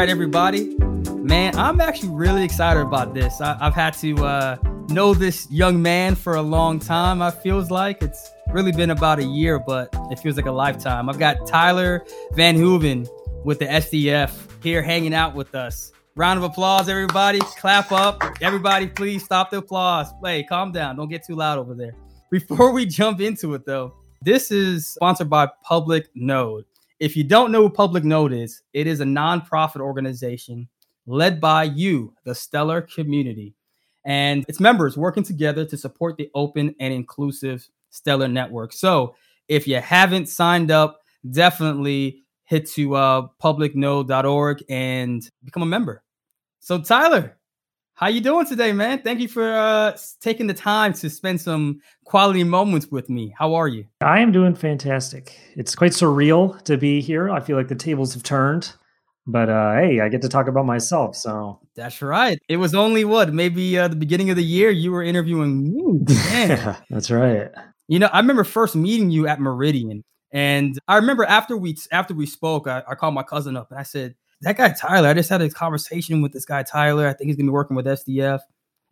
right, everybody. Man, I'm actually really excited about this. I, have had to uh, know this young man for a long time. I feels like it's really been about a year, but it feels like a lifetime. I've got Tyler Van Hoeven with the SDF here hanging out with us. Round of applause, everybody. Clap up. Everybody, please stop the applause. Hey, calm down. Don't get too loud over there. Before we jump into it, though, this is sponsored by Public Node. If you don't know Public is, it is a nonprofit organization led by you, the Stellar community, and its members working together to support the open and inclusive Stellar network. So if you haven't signed up, definitely hit to uh, publicnode.org and become a member. So Tyler, how you doing today, man? Thank you for uh, taking the time to spend some quality moments with me. How are you? I am doing fantastic. It's quite surreal to be here. I feel like the tables have turned, but uh, hey, I get to talk about myself. So that's right. It was only what maybe uh, the beginning of the year you were interviewing me. yeah, that's right. You know, I remember first meeting you at Meridian, and I remember after we after we spoke, I, I called my cousin up and I said, "That guy Tyler, I just had a conversation with this guy Tyler. I think he's gonna be working with SDF,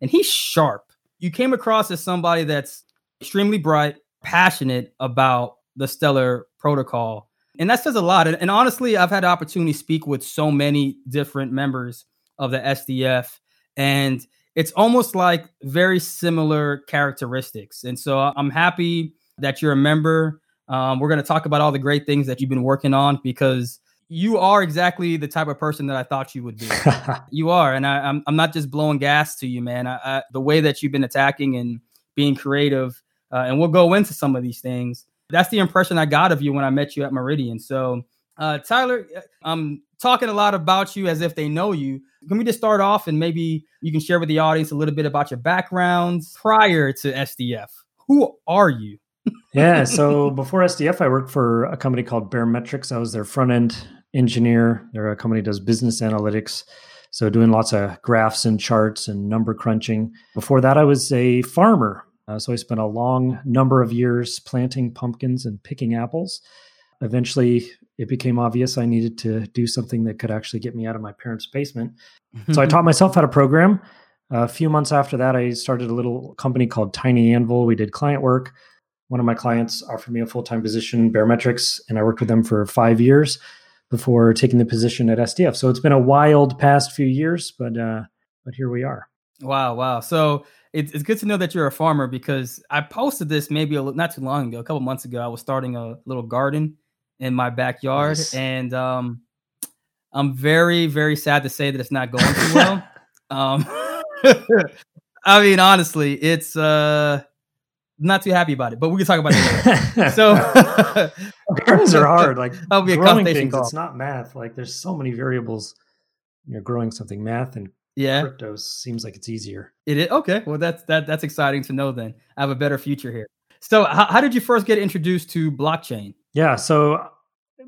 and he's sharp. You came across as somebody that's extremely bright, passionate about the Stellar protocol, and that says a lot. And, and honestly, I've had the opportunity to speak with so many different members of the SDF, and it's almost like very similar characteristics. And so I'm happy that you're a member um, we're going to talk about all the great things that you've been working on because you are exactly the type of person that I thought you would be. you are, and I, am I'm, I'm not just blowing gas to you, man. I, I, the way that you've been attacking and being creative, uh, and we'll go into some of these things. That's the impression I got of you when I met you at Meridian. So, uh, Tyler, uh, I'm talking a lot about you as if they know you. Can we just start off and maybe you can share with the audience a little bit about your backgrounds prior to SDF? Who are you? yeah. So before SDF, I worked for a company called Baremetrics. I was their front end engineer. They're a company that does business analytics. So doing lots of graphs and charts and number crunching. Before that, I was a farmer. Uh, so I spent a long number of years planting pumpkins and picking apples. Eventually, it became obvious I needed to do something that could actually get me out of my parents' basement. so I taught myself how to program. a few months after that, I started a little company called Tiny Anvil. We did client work one of my clients offered me a full time position in Baremetrics, and I worked with them for five years before taking the position at SDF. So it's been a wild past few years, but uh, but here we are. Wow, wow. So it's, it's good to know that you're a farmer because I posted this maybe a, not too long ago, a couple months ago. I was starting a little garden in my backyard, nice. and um, I'm very, very sad to say that it's not going too well. um, I mean, honestly, it's uh, not too happy about it, but we can talk about it later. so gardens are hard. Like I'll be growing things, call. it's not math. Like there's so many variables. You're growing something. Math and yeah, crypto seems like it's easier. It is okay. Well, that's that that's exciting to know. Then I have a better future here. So, how, how did you first get introduced to blockchain? Yeah, so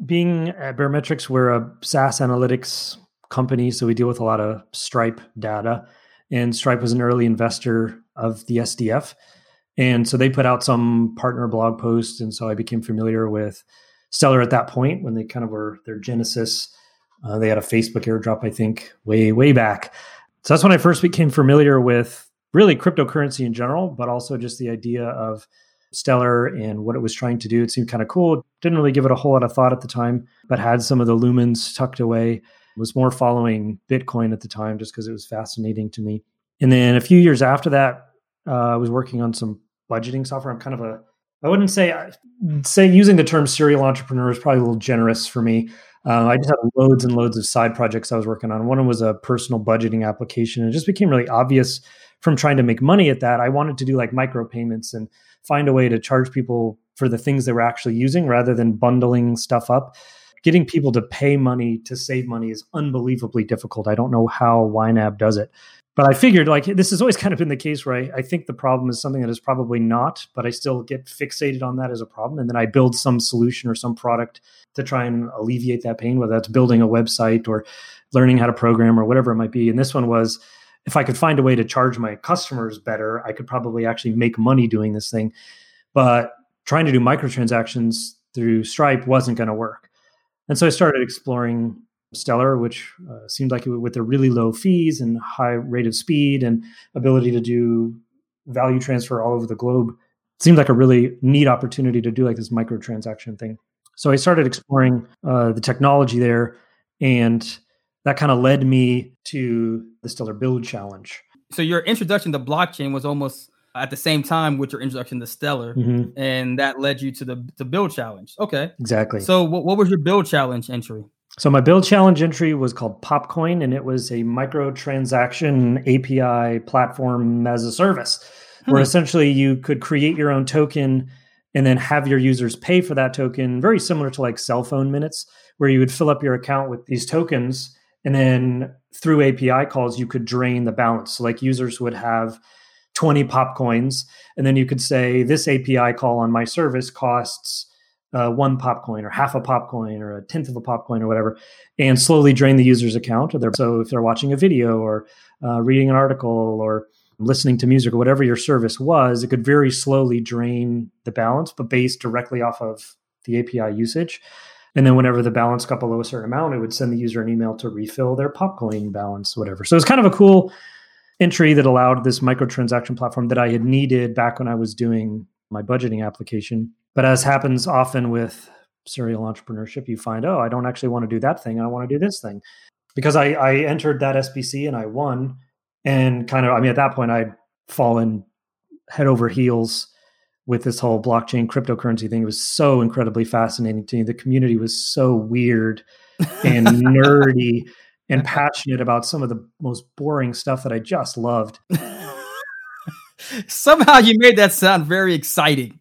being at Baremetrics, we're a SaaS analytics company, so we deal with a lot of Stripe data, and Stripe was an early investor of the SDF. And so they put out some partner blog posts. And so I became familiar with Stellar at that point when they kind of were their genesis. Uh, they had a Facebook airdrop, I think, way, way back. So that's when I first became familiar with really cryptocurrency in general, but also just the idea of Stellar and what it was trying to do. It seemed kind of cool. Didn't really give it a whole lot of thought at the time, but had some of the lumens tucked away. Was more following Bitcoin at the time just because it was fascinating to me. And then a few years after that, uh, I was working on some budgeting software. I'm kind of a I wouldn't say say using the term serial entrepreneur is probably a little generous for me. Uh, I just had loads and loads of side projects I was working on. One was a personal budgeting application. And it just became really obvious from trying to make money at that. I wanted to do like micropayments and find a way to charge people for the things they were actually using rather than bundling stuff up. Getting people to pay money to save money is unbelievably difficult. I don't know how YNAB does it but I figured like this has always kind of been the case where I, I, think the problem is something that is probably not, but I still get fixated on that as a problem. And then I build some solution or some product to try and alleviate that pain, whether that's building a website or learning how to program or whatever it might be. And this one was if I could find a way to charge my customers better, I could probably actually make money doing this thing. But trying to do microtransactions through Stripe wasn't going to work. And so I started exploring Stellar, which uh, seemed like it, with the really low fees and high rate of speed and ability to do value transfer all over the globe, seemed like a really neat opportunity to do like this microtransaction thing. So I started exploring uh, the technology there, and that kind of led me to the Stellar Build Challenge. So your introduction to blockchain was almost at the same time with your introduction to Stellar, mm-hmm. and that led you to the the build challenge. Okay, exactly. So what, what was your build challenge entry? So my build challenge entry was called Popcoin, and it was a microtransaction API platform as a service, hmm. where essentially you could create your own token and then have your users pay for that token, very similar to like cell phone minutes, where you would fill up your account with these tokens, and then through API calls you could drain the balance. So like users would have 20 pop coins. And then you could say this API call on my service costs uh, one pop coin or half a pop coin or a tenth of a pop coin or whatever, and slowly drain the user's account. So if they're watching a video or uh, reading an article or listening to music or whatever your service was, it could very slowly drain the balance, but based directly off of the API usage. And then whenever the balance got below a certain amount, it would send the user an email to refill their Popcoin balance, whatever. So it's kind of a cool entry that allowed this microtransaction platform that I had needed back when I was doing my budgeting application. But as happens often with serial entrepreneurship, you find, oh, I don't actually want to do that thing. I want to do this thing. Because I, I entered that SBC and I won. And kind of, I mean, at that point, I'd fallen head over heels with this whole blockchain cryptocurrency thing. It was so incredibly fascinating to me. The community was so weird and nerdy and passionate about some of the most boring stuff that I just loved. Somehow you made that sound very exciting.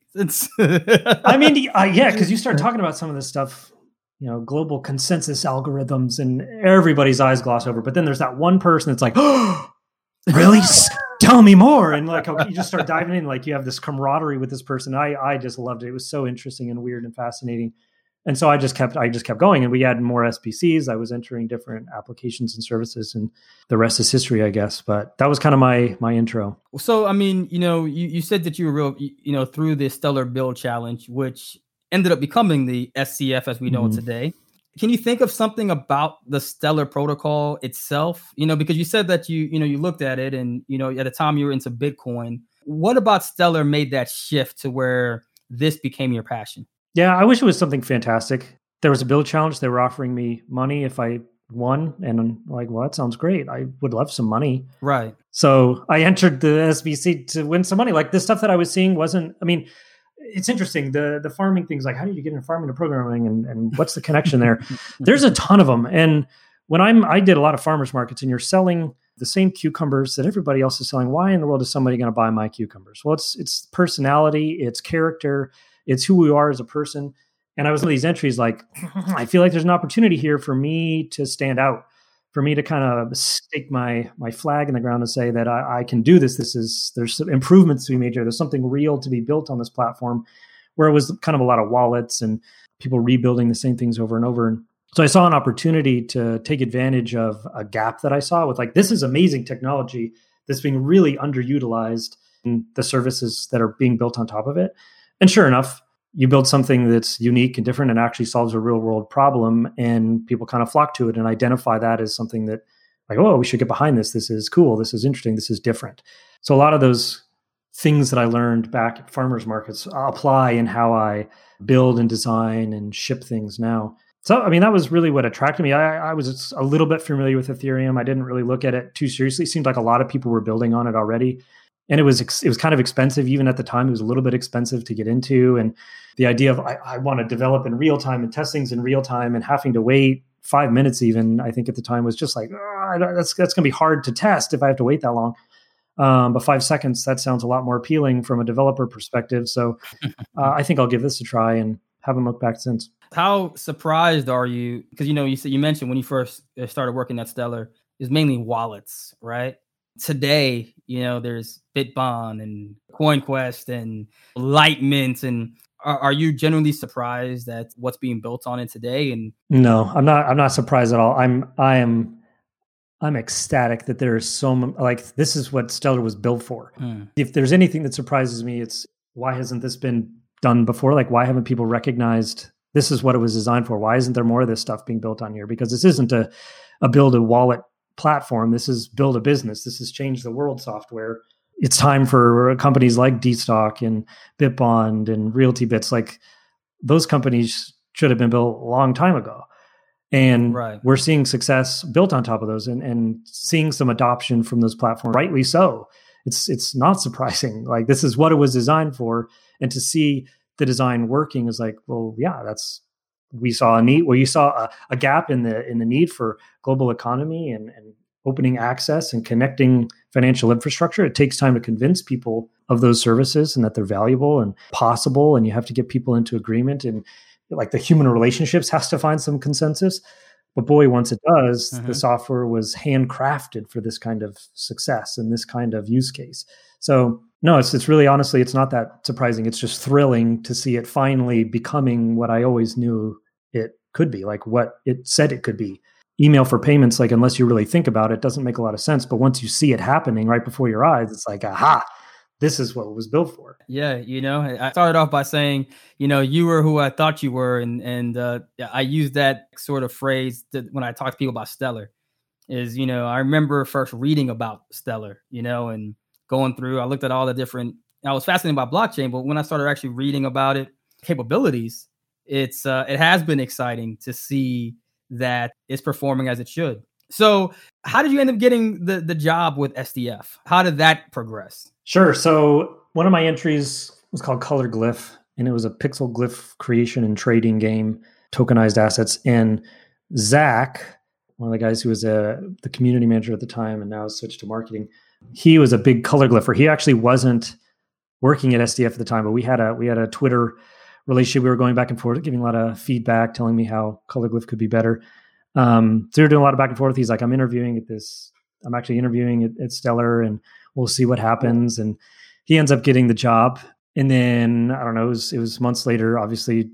I mean, uh, yeah, because you start talking about some of this stuff, you know, global consensus algorithms, and everybody's eyes gloss over. But then there's that one person that's like, oh, really? Tell me more. And like, you just start diving in. Like, you have this camaraderie with this person. I I just loved it. It was so interesting and weird and fascinating and so I just kept I just kept going, and we had more SBCs. I was entering different applications and services, and the rest is history, I guess. But that was kind of my my intro. So I mean, you know, you, you said that you were real, you know, through the Stellar Build Challenge, which ended up becoming the SCF as we know mm-hmm. it today. Can you think of something about the Stellar protocol itself? You know, because you said that you you know you looked at it, and you know at the time you were into Bitcoin. What about Stellar made that shift to where this became your passion? Yeah, I wish it was something fantastic. There was a build challenge. They were offering me money if I won, and I'm like, well, that sounds great. I would love some money. Right. So I entered the SBC to win some money. Like the stuff that I was seeing wasn't. I mean, it's interesting. The the farming things, like how do you get into farming and programming, and and what's the connection there? There's a ton of them. And when I'm, I did a lot of farmers markets, and you're selling the same cucumbers that everybody else is selling. Why in the world is somebody going to buy my cucumbers? Well, it's it's personality, it's character it's who we are as a person. And I was in these entries like, I feel like there's an opportunity here for me to stand out, for me to kind of stake my my flag in the ground and say that I, I can do this. This is there's some improvements to be made here. There's something real to be built on this platform, where it was kind of a lot of wallets and people rebuilding the same things over and over. And so I saw an opportunity to take advantage of a gap that I saw with like this is amazing technology that's being really underutilized in the services that are being built on top of it. And sure enough, you build something that's unique and different and actually solves a real world problem, and people kind of flock to it and identify that as something that, like, oh, we should get behind this. This is cool. This is interesting. This is different. So a lot of those things that I learned back at farmers markets apply in how I build and design and ship things now. So, I mean, that was really what attracted me. I, I, was a little bit familiar with Ethereum. I didn't really look at it too seriously. It seemed like a lot of people were building on it already and it was it was kind of expensive even at the time. It was a little bit expensive to get into and the idea of i, I want to develop in real time and test things in real time and having to wait five minutes even i think at the time was just like oh, that's that's going to be hard to test if i have to wait that long. Um, but five seconds that sounds a lot more appealing from a developer perspective. So uh, i think i'll give this a try and haven't looked back since. How surprised are you? Because you know you said you mentioned when you first uh, started working at stellar is mainly wallets right? Today, you know, there's Bitbond and CoinQuest and Litemint and are, are, you genuinely surprised at what's being built on it today? And no, I'm not. I'm not surprised at all. I'm. I am. I'm ecstatic that there is so much. Like this is what Stellar was built for. Mm. If there's anything that surprises me, it's why hasn't this been done before? Like why haven't people recognized this is what it was designed for. Why isn't there more of this stuff being built on here? Because this isn't a, a build a wallet platform. This is build a business. This is change the world software. It's time for companies like DSTOQ and Bitbond and Realty Bits. Like those companies should have been built a long time ago. And right. we're seeing success built on top of those and, and seeing some adoption from those platforms, rightly so. It's it's not surprising. Like this is what it was designed for. And to see the design working is like, well, yeah, that's we saw a need well, you saw a, a gap in the in the need for global economy and, and opening access and connecting financial infrastructure. It takes time to convince people of those services and that they're valuable and possible. And you have to get people into agreement and like the human relationships has to find some consensus. But boy, once it does, mm-hmm. the software was handcrafted for this kind of success and this kind of use case. So no, it's it's really honestly, it's not that surprising. It's just thrilling to see it finally becoming what I always knew it could be, like what it said it could be. Email for payments, like unless you really think about it, doesn't make a lot of sense. But once you see it happening right before your eyes, it's like, aha, this is what it was built for. Yeah, you know, I started off by saying, you know, you were who I thought you were, and and uh, I use that sort of phrase when I talk to people about Stellar. Is you know, I remember first reading about Stellar, you know, and going through. I looked at all the different. I was fascinated by blockchain, but when I started actually reading about it, capabilities, it's uh, it has been exciting to see that it's performing as it should. So, how did you end up getting the the job with SDF? How did that progress? Sure. So one of my entries was called Color Glyph, and it was a pixel glyph creation and trading game, tokenized assets. And Zach, one of the guys who was a, uh, the community manager at the time and now switched to marketing, he was a big color glypher. He actually wasn't working at SDF at the time, but we had a we had a Twitter relationship. We were going back and forth, giving a lot of feedback, telling me how color glyph could be better. Um, so we were doing a lot of back and forth. He's like, I'm interviewing at this. I'm actually interviewing at, at Stellar, and we'll see what happens. And he ends up getting the job. And then I don't know, it was, it was months later, obviously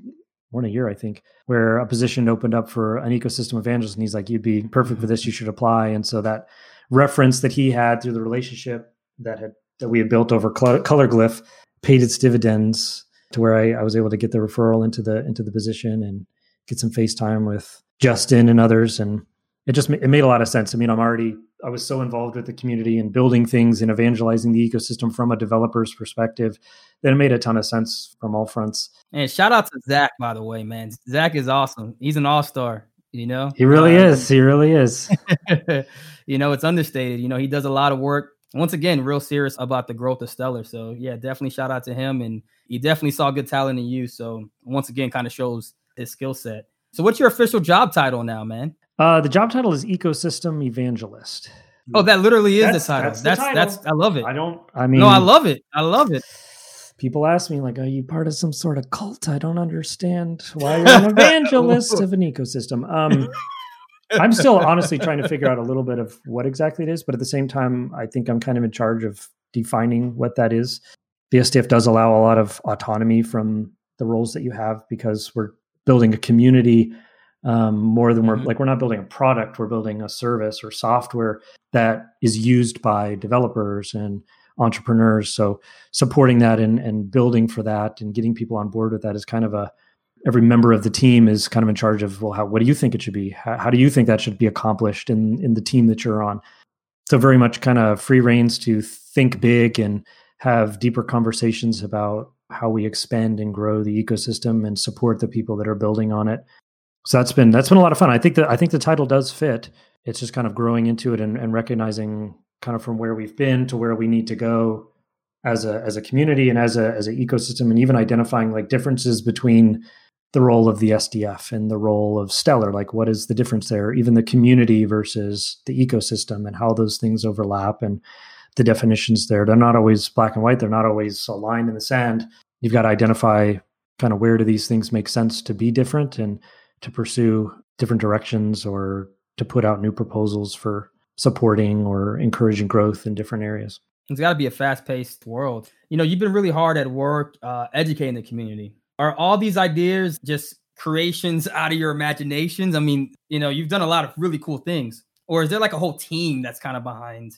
more than a year, I think, where a position opened up for an ecosystem evangelist. And he's like, you'd be perfect for this. You should apply. And so that reference that he had through the relationship that had, that we had built over color glyph paid its dividends to where I, I was able to get the referral into the, into the position and get some FaceTime with Justin and others. And it just, it made a lot of sense. I mean, I'm already I was so involved with the community and building things and evangelizing the ecosystem from a developer's perspective that it made a ton of sense from all fronts. And shout out to Zach, by the way, man. Zach is awesome. He's an all star. You know, he really um, is. He really is. you know, it's understated. You know, he does a lot of work. Once again, real serious about the growth of Stellar. So yeah, definitely shout out to him. And he definitely saw good talent in you. So once again, kind of shows his skill set. So what's your official job title now, man? Uh, the job title is ecosystem evangelist. Oh, that literally is that's, the title. That's, that's, the title. that's I love it. I don't. I mean, no, I love it. I love it. People ask me like, "Are you part of some sort of cult?" I don't understand why you're an evangelist of an ecosystem. Um, I'm still honestly trying to figure out a little bit of what exactly it is, but at the same time, I think I'm kind of in charge of defining what that is. The SDF does allow a lot of autonomy from the roles that you have because we're building a community um, more than we're mm-hmm. like we're not building a product we're building a service or software that is used by developers and entrepreneurs so supporting that and, and building for that and getting people on board with that is kind of a every member of the team is kind of in charge of well how what do you think it should be how, how do you think that should be accomplished in in the team that you're on so very much kind of free reigns to think big and have deeper conversations about how we expand and grow the ecosystem and support the people that are building on it so that's been that's been a lot of fun. I think that I think the title does fit. It's just kind of growing into it and, and recognizing kind of from where we've been to where we need to go as a as a community and as a as an ecosystem, and even identifying like differences between the role of the SDF and the role of Stellar. Like, what is the difference there? Even the community versus the ecosystem, and how those things overlap, and the definitions there. They're not always black and white. They're not always aligned in the sand. You've got to identify kind of where do these things make sense to be different and to pursue different directions or to put out new proposals for supporting or encouraging growth in different areas. It's got to be a fast paced world. You know, you've been really hard at work uh, educating the community. Are all these ideas just creations out of your imaginations? I mean, you know, you've done a lot of really cool things. Or is there like a whole team that's kind of behind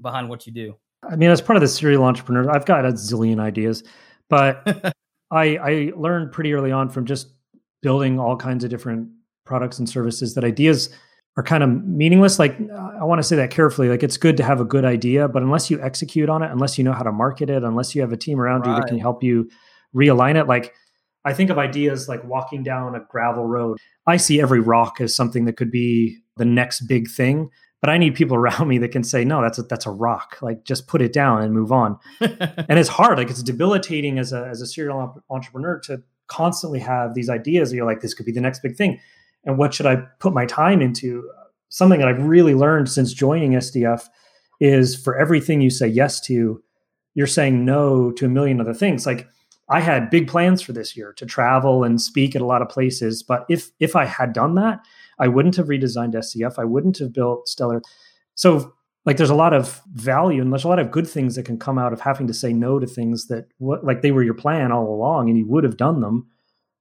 behind what you do? I mean, as part of the serial entrepreneur, I've got a zillion ideas, but I I learned pretty early on from just building all kinds of different products and services that ideas are kind of meaningless. Like i want to say that carefully. Like it's good to have a good idea but unless you execute on it unless you know how to market it unless you have a team around right. you that can help you realign it. Like i think of ideas like walking down a gravel road. I see every rock as something that could be the next big thing but i need people around me that can say no that's a, that's a rock. Like just put it down and move on. And it's hard. Like it's debilitating as a as a serial entrepreneur to constantly have these ideas that you're like this could be the next big thing and what should I put my time into? Something that I've really learned since joining SDF is for everything you say yes to, you're saying no to a million other things. Like I had big plans for this year to travel and speak at a lot of places, but if if I had done that, I wouldn't have redesigned SCF. I wouldn't have built Stellar. So like there's a lot of value and there's a lot of good things that can come out of having to say no to things that what like they were your plan all along and you would have done them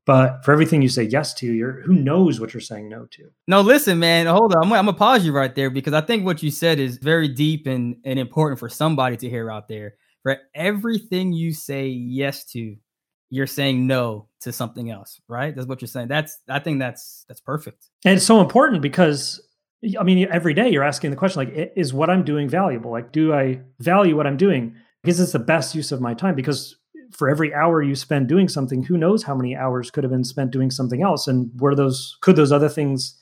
but for everything you say yes to, you're who knows what you're saying no to. No, listen, man. Hold on. I'm, I'm gonna pause you right there because I think what you said is very deep and, and important for somebody to hear out there. For everything you say yes to, you're saying no to something else, right? That's what you're saying. That's I think that's that's perfect. And it's so important because I mean, every day you're asking the question like, is what I'm doing valuable? Like, do I value what I'm doing? Because it's the best use of my time. Because for every hour you spend doing something, who knows how many hours could have been spent doing something else? And were those could those other things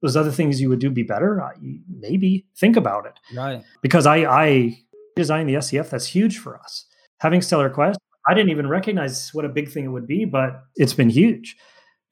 those other things you would do be better? Maybe think about it. Right. Because I I designed the SCF. That's huge for us. Having Stellar Quest, I didn't even recognize what a big thing it would be, but it's been huge.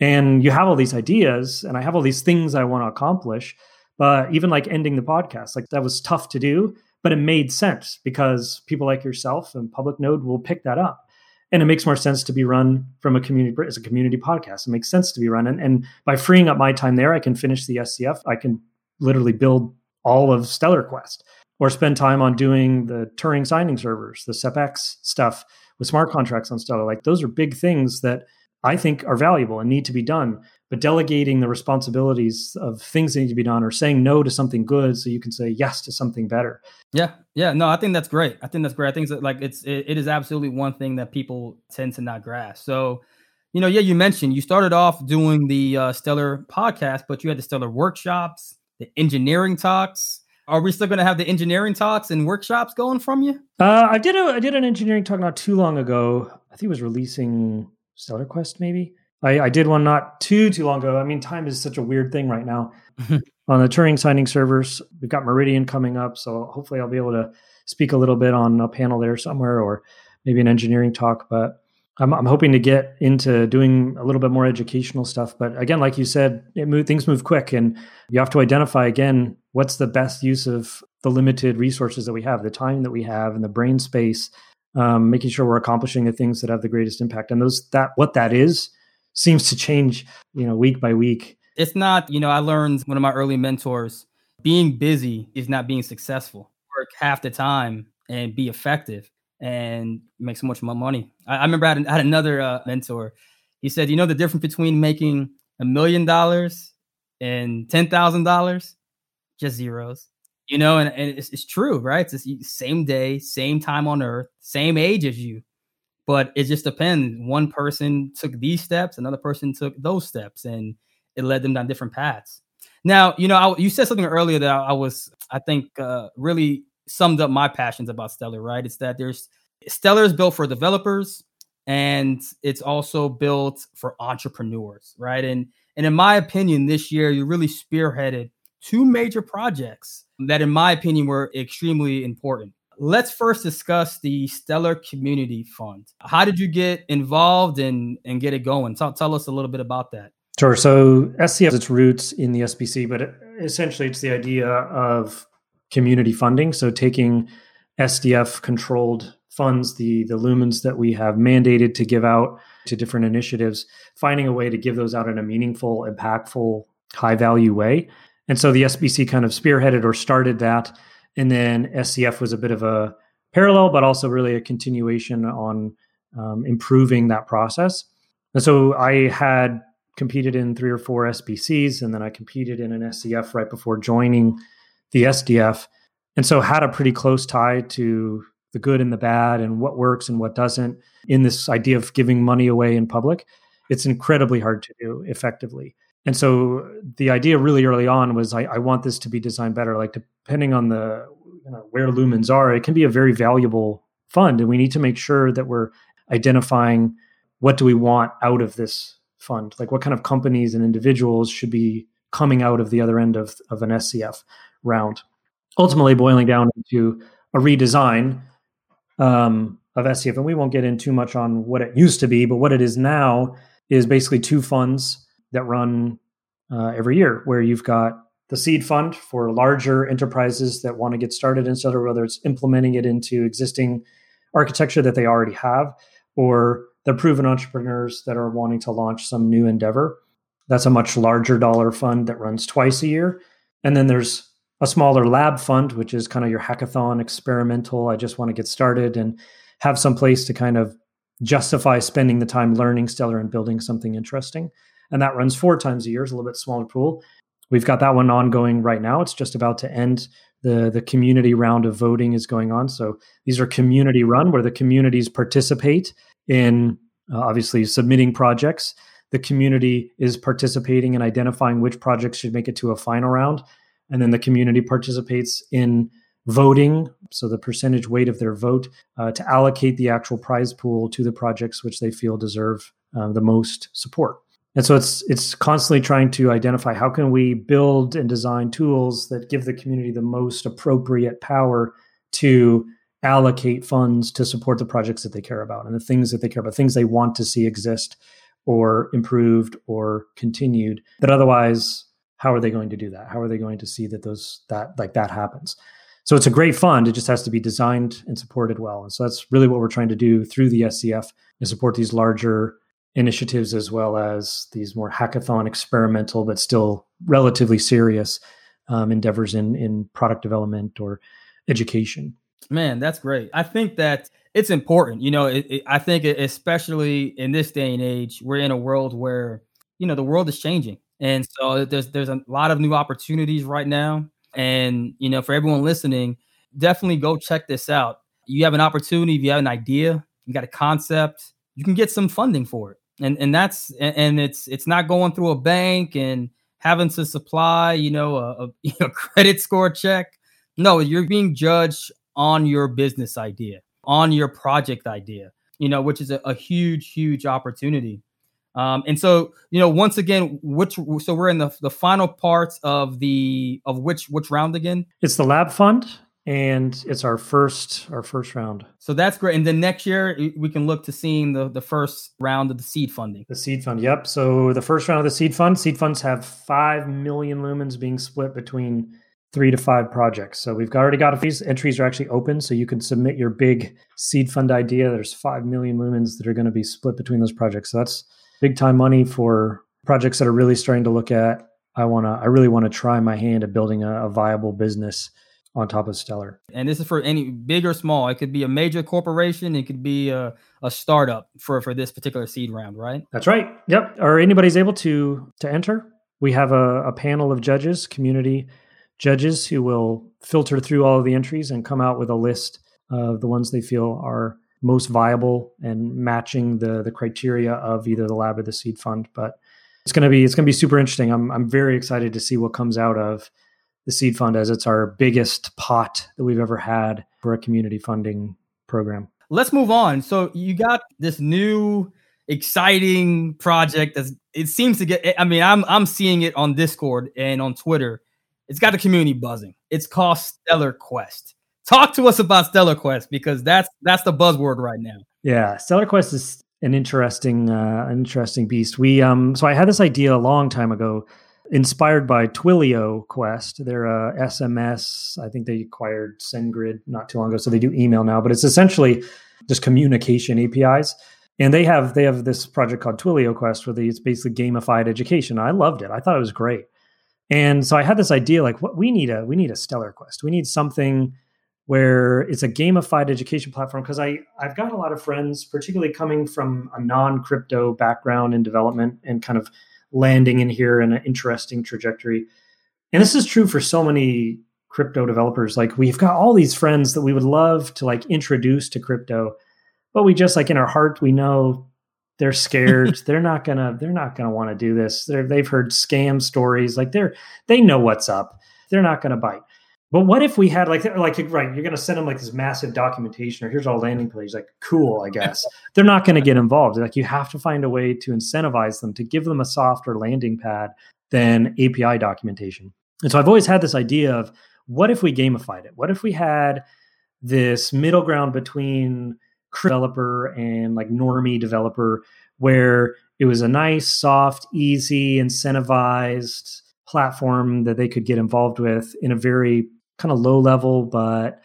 And you have all these ideas, and I have all these things I want to accomplish. But even like ending the podcast, like that was tough to do, but it made sense because people like yourself and Public Node will pick that up and it makes more sense to be run from a community as a community podcast. It makes sense to be run, and, and by freeing up my time there, I can finish the SCF. I can literally build all of Stellar Quest, or spend time on doing the Turing signing servers, the SEPX stuff with smart contracts on Stellar. Like those are big things that I think are valuable and need to be done. But delegating the responsibilities of things that need to be done or saying no to something good so you can say yes to something better. Yeah. Yeah. No, I think that's great. I think that's great. I think it's like it's it, it is absolutely one thing that people tend to not grasp. So, you know, yeah, you mentioned you started off doing the uh, Stellar podcast, but you had the Stellar workshops, the engineering talks. Are we still going to have the engineering talks and workshops going from you? Uh, I did a I did an engineering talk not too long ago. I think it was releasing Stellar Quest, maybe. I, I did one not too too long ago. I mean, time is such a weird thing right now. on the Turing signing servers, we've got Meridian coming up, so hopefully I'll be able to speak a little bit on a panel there somewhere, or maybe an engineering talk. But I'm, I'm hoping to get into doing a little bit more educational stuff. But again, like you said, move, things move quick, and you have to identify again what's the best use of the limited resources that we have, the time that we have, and the brain space um, making sure we're accomplishing the things that have the greatest impact. And those that what that is seems to change, you know, week by week. It's not, you know, I learned one of my early mentors, being busy is not being successful. Work half the time and be effective and make so much more money. I, I remember I had, I had another uh, mentor. He said, you know, the difference between making a million dollars and ten thousand dollars, just zeros you know, and, and it's, it's true, right? It's the same day, same time on earth, same age as you. But it just depends. One person took these steps, another person took those steps, and it led them down different paths. Now, you know, I, you said something earlier that I, I was, I think, uh, really summed up my passions about Stellar, right? It's that there's Stellar is built for developers and it's also built for entrepreneurs, right? And and in my opinion, this year you really spearheaded two major projects that, in my opinion, were extremely important. Let's first discuss the Stellar Community Fund. How did you get involved and, and get it going? Tell, tell us a little bit about that. Sure. So SCF has its roots in the SBC, but essentially it's the idea of community funding. So taking SDF controlled funds, the, the lumens that we have mandated to give out to different initiatives, finding a way to give those out in a meaningful, impactful, high value way and so the SBC kind of spearheaded or started that. And then SCF was a bit of a parallel, but also really a continuation on um, improving that process. And so I had competed in three or four SBCs, and then I competed in an SCF right before joining the SDF. And so had a pretty close tie to the good and the bad and what works and what doesn't in this idea of giving money away in public. it's incredibly hard to do effectively. And so the idea really early on was I, I want this to be designed better. Like depending on the you know, where lumens are, it can be a very valuable fund, and we need to make sure that we're identifying what do we want out of this fund, like what kind of companies and individuals should be coming out of the other end of, of an SCF round. Ultimately, boiling down into a redesign um, of SCF, and we won't get in too much on what it used to be, but what it is now is basically two funds that run uh, every year, where you've got the seed fund for larger enterprises that want to get started instead of whether it's implementing it into existing architecture that they already have, or the proven entrepreneurs that are wanting to launch some new endeavor. That's a much larger dollar fund that runs twice a year. And then there's a smaller lab fund, which is kind of your hackathon experimental. I just want to get started and have some place to kind of justify spending the time learning Stellar and building something interesting. And that runs four times a year, it's a little bit smaller pool. We've got that one ongoing right now. It's just about to end. The, the community round of voting is going on. So these are community run where the communities participate in uh, obviously submitting projects. The community is participating in identifying which projects should make it to a final round. And then the community participates in voting, so the percentage weight of their vote, uh, to allocate the actual prize pool to the projects which they feel deserve uh, the most support. And so it's it's constantly trying to identify how can we build and design tools that give the community the most appropriate power to allocate funds to support the projects that they care about and the things that they care about, things they want to see exist or improved or continued. But otherwise, how are they going to do that? How are they going to see that those that like that happens? So it's a great fund. It just has to be designed and supported well. And so that's really what we're trying to do through the SCF is support these larger initiatives as well as these more hackathon experimental but still relatively serious um, endeavors in in product development or education. Man, that's great. I think that it's important. You know, it, it, I think especially in this day and age, we're in a world where you know the world is changing, and so there's there's a lot of new opportunities right now. And you know, for everyone listening, definitely go check this out. You have an opportunity, if you have an idea, you got a concept, you can get some funding for it. And and that's and it's it's not going through a bank and having to supply, you know, a, a, a credit score check. No, you're being judged on your business idea, on your project idea, you know, which is a, a huge, huge opportunity. Um, and so, you know, once again, which so we're in the the final parts of the of which which round again? It's the lab fund, and it's our first our first round. So that's great. And then next year we can look to seeing the the first round of the seed funding. The seed fund, yep. So the first round of the seed fund, seed funds have five million lumens being split between three to five projects. So we've already got these entries are actually open, so you can submit your big seed fund idea. There's five million lumens that are going to be split between those projects. So that's big time money for projects that are really starting to look at. I want to. I really want to try my hand at building a, a viable business on top of Stellar. And this is for any big or small. It could be a major corporation. It could be a, a startup for for this particular seed round, right? That's right. Yep. Or anybody's able to to enter. We have a, a panel of judges, community judges who will filter through all of the entries and come out with a list of the ones they feel are most viable and matching the the criteria of either the lab or the seed fund. But it's gonna be it's gonna be super interesting. I'm I'm very excited to see what comes out of the seed fund as it's our biggest pot that we've ever had for a community funding program. Let's move on. So you got this new exciting project that it seems to get I mean I'm I'm seeing it on Discord and on Twitter it's got the community buzzing. It's called Stellar Quest. Talk to us about Stellar Quest because that's that's the buzzword right now. Yeah, Stellar Quest is an interesting uh, an interesting beast. We um so I had this idea a long time ago, inspired by Twilio Quest. They're a SMS. I think they acquired SendGrid not too long ago, so they do email now. But it's essentially just communication APIs. And they have they have this project called Twilio Quest, where they, it's basically gamified education. I loved it. I thought it was great. And so I had this idea like what we need a we need a stellar quest. We need something where it's a gamified education platform because I I've got a lot of friends particularly coming from a non-crypto background in development and kind of landing in here in an interesting trajectory. And this is true for so many crypto developers. Like we've got all these friends that we would love to like introduce to crypto, but we just like in our heart we know they're scared. They're not gonna they're not gonna want to do this. They're, they've heard scam stories. Like they're they know what's up. They're not gonna bite but what if we had like like right you're gonna send them like this massive documentation or here's all landing pages like cool i guess. They're not gonna get involved. Like you have to find a way to incentivize them to give them a softer landing pad than api documentation. And so i've always had this idea of what if we gamified it? What if we had this middle ground between developer and like normie developer where it was a nice, soft, easy, incentivized platform that they could get involved with in a very kind of low level, but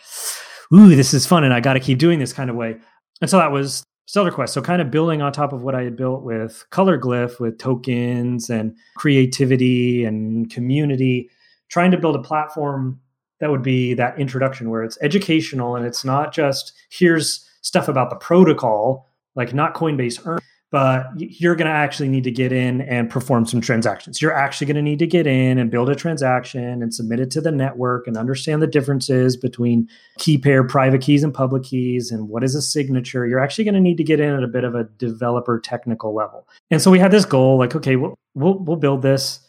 ooh, this is fun and I got to keep doing this kind of way. And so that was Stellar Quest. So kind of building on top of what I had built with Color Glyph, with tokens and creativity and community, trying to build a platform that would be that introduction where it's educational and it's not just here's stuff about the protocol, like not Coinbase Earn, but you're going to actually need to get in and perform some transactions. You're actually going to need to get in and build a transaction and submit it to the network and understand the differences between key pair private keys and public keys and what is a signature. You're actually going to need to get in at a bit of a developer technical level. And so we had this goal like, okay, we'll, we'll, we'll build this.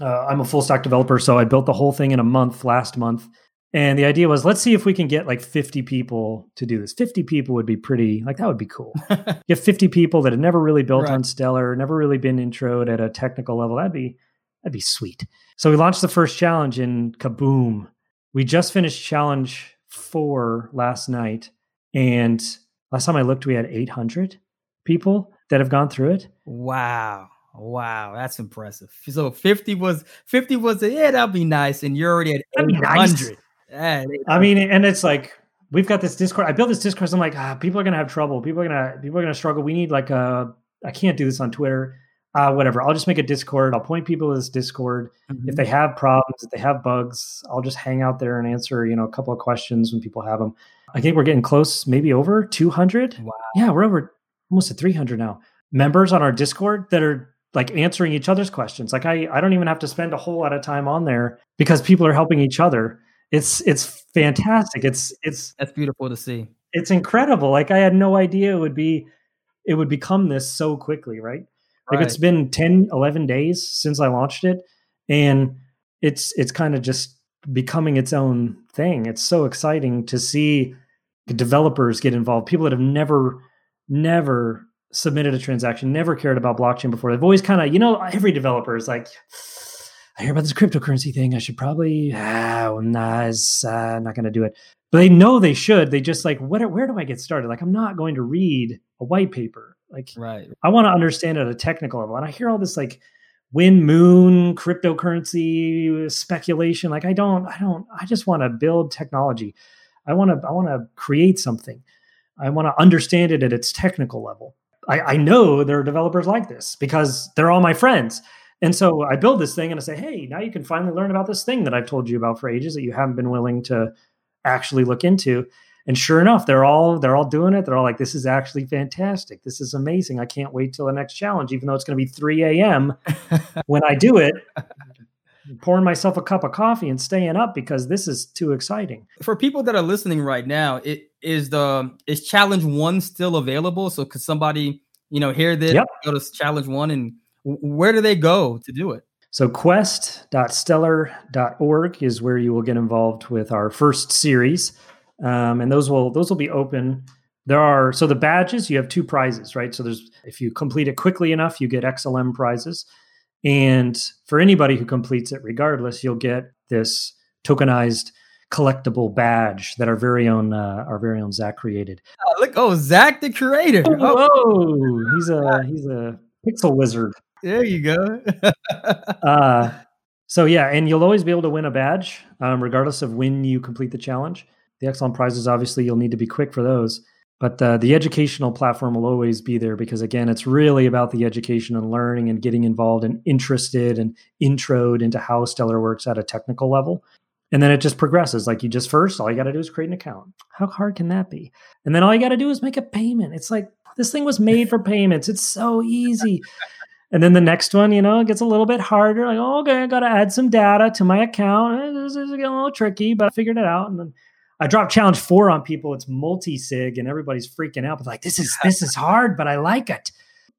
Uh, I'm a full stack developer, so I built the whole thing in a month last month. And the idea was, let's see if we can get like 50 people to do this. 50 people would be pretty, like, that would be cool. get 50 people that had never really built right. on Stellar, never really been introed at a technical level. That'd be, that'd be sweet. So we launched the first challenge in kaboom. We just finished challenge four last night. And last time I looked, we had 800 people that have gone through it. Wow. Wow, that's impressive. So 50 was 50 was a, yeah, that'd be nice. And you're already at 800. Nice. I mean, and it's like we've got this Discord. I built this Discord. So I'm like, ah, people are gonna have trouble. People are gonna people are gonna struggle. We need like a. I can't do this on Twitter. Uh, whatever. I'll just make a Discord. I'll point people to this Discord. Mm-hmm. If they have problems, if they have bugs, I'll just hang out there and answer, you know, a couple of questions when people have them. I think we're getting close, maybe over 200. Wow. Yeah, we're over almost at 300 now. Members on our Discord that are like answering each other's questions. Like I, I don't even have to spend a whole lot of time on there because people are helping each other it's it's fantastic. It's it's that's beautiful to see. It's incredible. Like I had no idea it would be it would become this so quickly, right? Like right. it's been 10 11 days since I launched it and it's it's kind of just becoming its own thing. It's so exciting to see developers get involved, people that have never never submitted a transaction, never cared about blockchain before. They've always kind of, you know, every developer is like I hear about this cryptocurrency thing. I should probably, ah, I'm not, uh, not going to do it. But they know they should. They just like, what, where do I get started? Like, I'm not going to read a white paper. Like, right. I want to understand at a technical level. And I hear all this like wind moon cryptocurrency speculation. Like, I don't, I don't, I just want to build technology. I want to, I want to create something. I want to understand it at its technical level. I, I know there are developers like this because they're all my friends and so I build this thing and I say, hey, now you can finally learn about this thing that I've told you about for ages that you haven't been willing to actually look into. And sure enough, they're all they're all doing it. They're all like, this is actually fantastic. This is amazing. I can't wait till the next challenge, even though it's going to be 3 a.m. when I do it. pouring myself a cup of coffee and staying up because this is too exciting. For people that are listening right now, it is the is challenge one still available? So could somebody, you know, hear this, yep. go to challenge one and where do they go to do it? So quest.stellar.org is where you will get involved with our first series. Um, and those will those will be open. There are so the badges, you have two prizes, right? So there's if you complete it quickly enough, you get XLM prizes. And for anybody who completes it regardless, you'll get this tokenized collectible badge that our very own uh, our very own Zach created. Oh, look, oh Zach the creator. Oh, oh. he's a he's a pixel wizard. There you go. uh, so yeah, and you'll always be able to win a badge, um, regardless of when you complete the challenge. The XLM prizes, obviously, you'll need to be quick for those. But uh, the educational platform will always be there because, again, it's really about the education and learning and getting involved and interested and introed into how Stellar works at a technical level. And then it just progresses. Like you just first, all you got to do is create an account. How hard can that be? And then all you got to do is make a payment. It's like this thing was made for payments. It's so easy. And then the next one, you know, it gets a little bit harder. Like, oh, okay, I got to add some data to my account. Eh, this is getting a little tricky, but I figured it out. And then I dropped challenge four on people. It's multi sig, and everybody's freaking out. But like, this is this is hard, but I like it.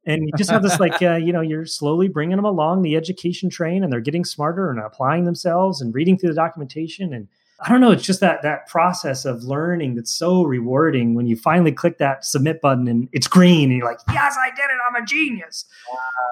and you just have this like uh, you know you're slowly bringing them along the education train and they're getting smarter and applying themselves and reading through the documentation and i don't know it's just that that process of learning that's so rewarding when you finally click that submit button and it's green and you're like yes i did it i'm a genius.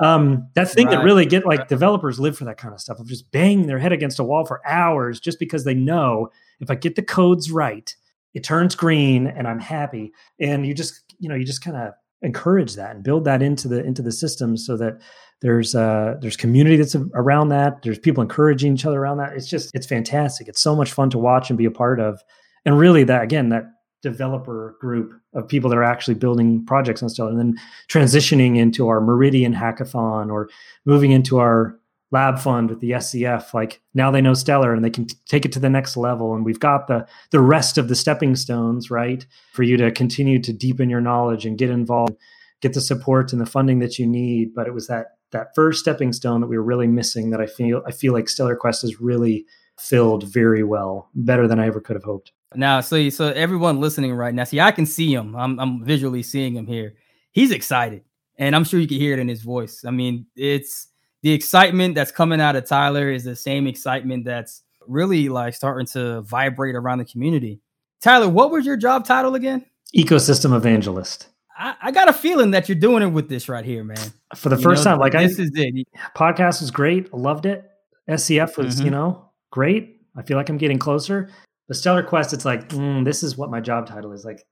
Um, that thing right. that really get like developers live for that kind of stuff of just banging their head against a wall for hours just because they know if i get the codes right it turns green and i'm happy. And you just you know you just kind of encourage that and build that into the into the system so that there's uh there's community that's around that there's people encouraging each other around that. It's just it's fantastic. It's so much fun to watch and be a part of. And really that again that developer group of people that are actually building projects on Stellar and then transitioning into our Meridian hackathon or moving into our lab fund with the SCF. Like now they know Stellar and they can t- take it to the next level. And we've got the the rest of the stepping stones, right, for you to continue to deepen your knowledge and get involved, get the support and the funding that you need. But it was that that first stepping stone that we were really missing that I feel I feel like Stellar Quest has really filled very well, better than I ever could have hoped. Now, so so everyone listening right now, see, I can see him. I'm I'm visually seeing him here. He's excited, and I'm sure you can hear it in his voice. I mean, it's the excitement that's coming out of Tyler is the same excitement that's really like starting to vibrate around the community. Tyler, what was your job title again? Ecosystem evangelist. I, I got a feeling that you're doing it with this right here, man. For the you first know, time, like this I, is it. Podcast was great. loved it. SCF was, mm-hmm. you know, great. I feel like I'm getting closer. The Stellar Quest, it's like, mm, this is what my job title is. Like,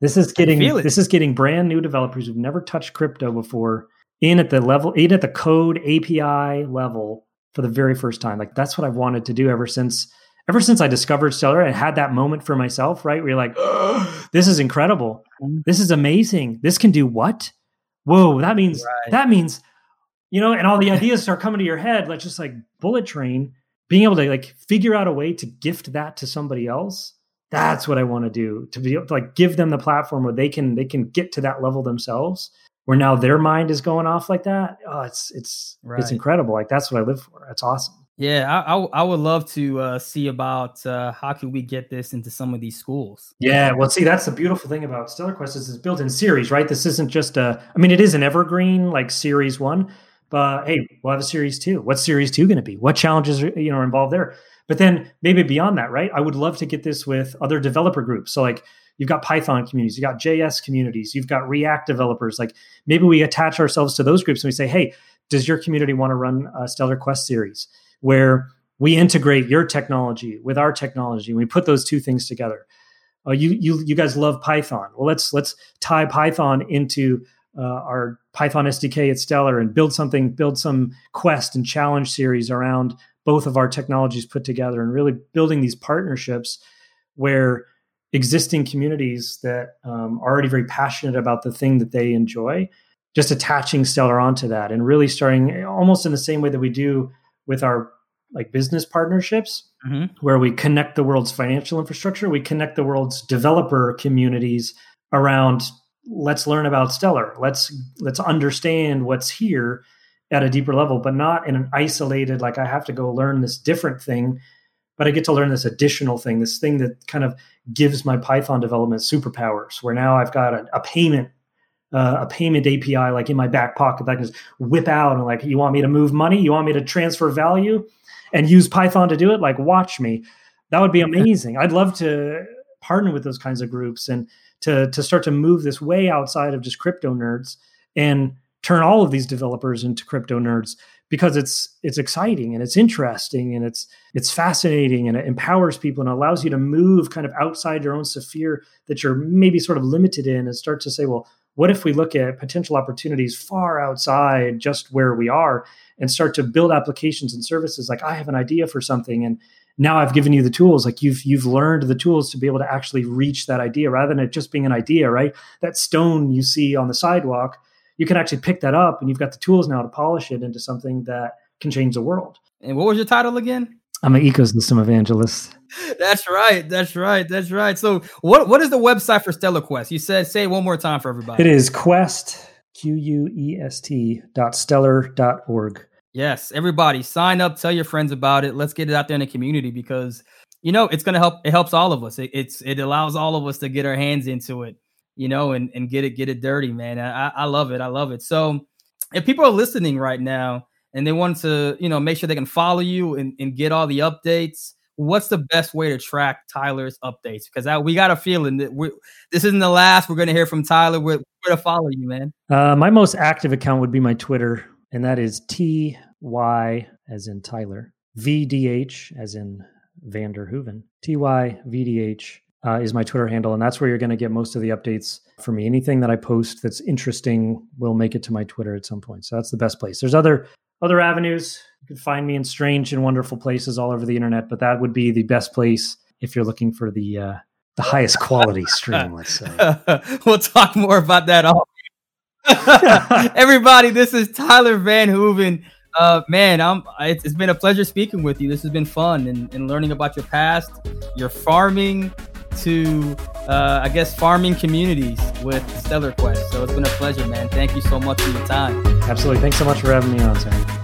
this is getting this is getting brand new developers who've never touched crypto before in at the level, in at the code API level for the very first time. Like that's what I've wanted to do ever since ever since I discovered Stellar and had that moment for myself, right? Where you're like, oh, this is incredible. Mm-hmm. This is amazing. This can do what? Whoa, that means right. that means, you know, and all the ideas start coming to your head, like just like bullet train, being able to like figure out a way to gift that to somebody else. That's what I want to do to be able to like give them the platform where they can they can get to that level themselves where now their mind is going off like that. Oh, it's it's right. it's incredible. Like that's what I live for. That's awesome. Yeah, I, I, I would love to uh, see about uh, how can we get this into some of these schools. Yeah, well, see, that's the beautiful thing about Stellar Quest is it's built in series, right? This isn't just a. I mean, it is an evergreen like series one, but hey, we'll have a series two. What's series two going to be? What challenges are, you know are involved there? But then maybe beyond that, right? I would love to get this with other developer groups. So like you've got Python communities, you've got JS communities, you've got React developers. Like maybe we attach ourselves to those groups and we say, hey, does your community want to run a Stellar Quest series where we integrate your technology with our technology and we put those two things together? Uh, you you you guys love Python. Well, let's let's tie Python into uh, our Python SDK at Stellar and build something, build some quest and challenge series around both of our technologies put together, and really building these partnerships where existing communities that um, are already very passionate about the thing that they enjoy, just attaching Stellar onto that and really starting almost in the same way that we do with our like business partnerships, mm-hmm. where we connect the world's financial infrastructure, we connect the world's developer communities around let's learn about Stellar, let's let's understand what's here at a deeper level, but not in an isolated like I have to go learn this different thing but I get to learn this additional thing, this thing that kind of gives my Python development superpowers. Where now I've got a, a payment, uh, a payment API like in my back pocket that I can just whip out and like, you want me to move money? You want me to transfer value, and use Python to do it? Like, watch me. That would be amazing. I'd love to partner with those kinds of groups and to to start to move this way outside of just crypto nerds and turn all of these developers into crypto nerds because it's it's exciting and it's interesting and it's it's fascinating and it empowers people and allows you to move kind of outside your own sphere that you're maybe sort of limited in and start to say well what if we look at potential opportunities far outside just where we are and start to build applications and services? Like i have an idea for something and now i've given you the tools. Like you've you've learned the tools to be able to actually reach that idea rather than it just being an idea right? That stone you see on the sidewalk you can actually pick that up and you've got the tools now to polish it into something that can change the world. And what was your title again? I'm an ecosystem evangelist. That's right. That's right. That's right. So what what is the website for Stellar Quest? You said say it one more time for everybody. It is quest Q U E S T dot stellar dot org. Yes, everybody sign up, tell your friends about it. Let's get it out there in the community because you know it's gonna help it helps all of us. It, it's it allows all of us to get our hands into it you know, and and get it get it dirty, man. I, I love it. I love it. So if people are listening right now and they want to, you know, make sure they can follow you and, and get all the updates, what's the best way to track Tyler's updates? Because we got a feeling that we this isn't the last we're going to hear from Tyler. We're, we're to follow you, man. Uh, my most active account would be my Twitter, and that is T Y as in Tyler, V D H as in Vander Hoeven, T Y V D H. Uh, is my Twitter handle, and that's where you're going to get most of the updates for me. Anything that I post that's interesting will make it to my Twitter at some point. So that's the best place. There's other other avenues. You can find me in strange and wonderful places all over the internet, but that would be the best place if you're looking for the uh, the highest quality stream. Let's say. we'll talk more about that. All everybody. This is Tyler Van Hoeven. Uh, man, I'm. It's, it's been a pleasure speaking with you. This has been fun and, and learning about your past, your farming, to uh, I guess farming communities with Stellar Quest. So it's been a pleasure, man. Thank you so much for your time. Absolutely. Thanks so much for having me on, Sam.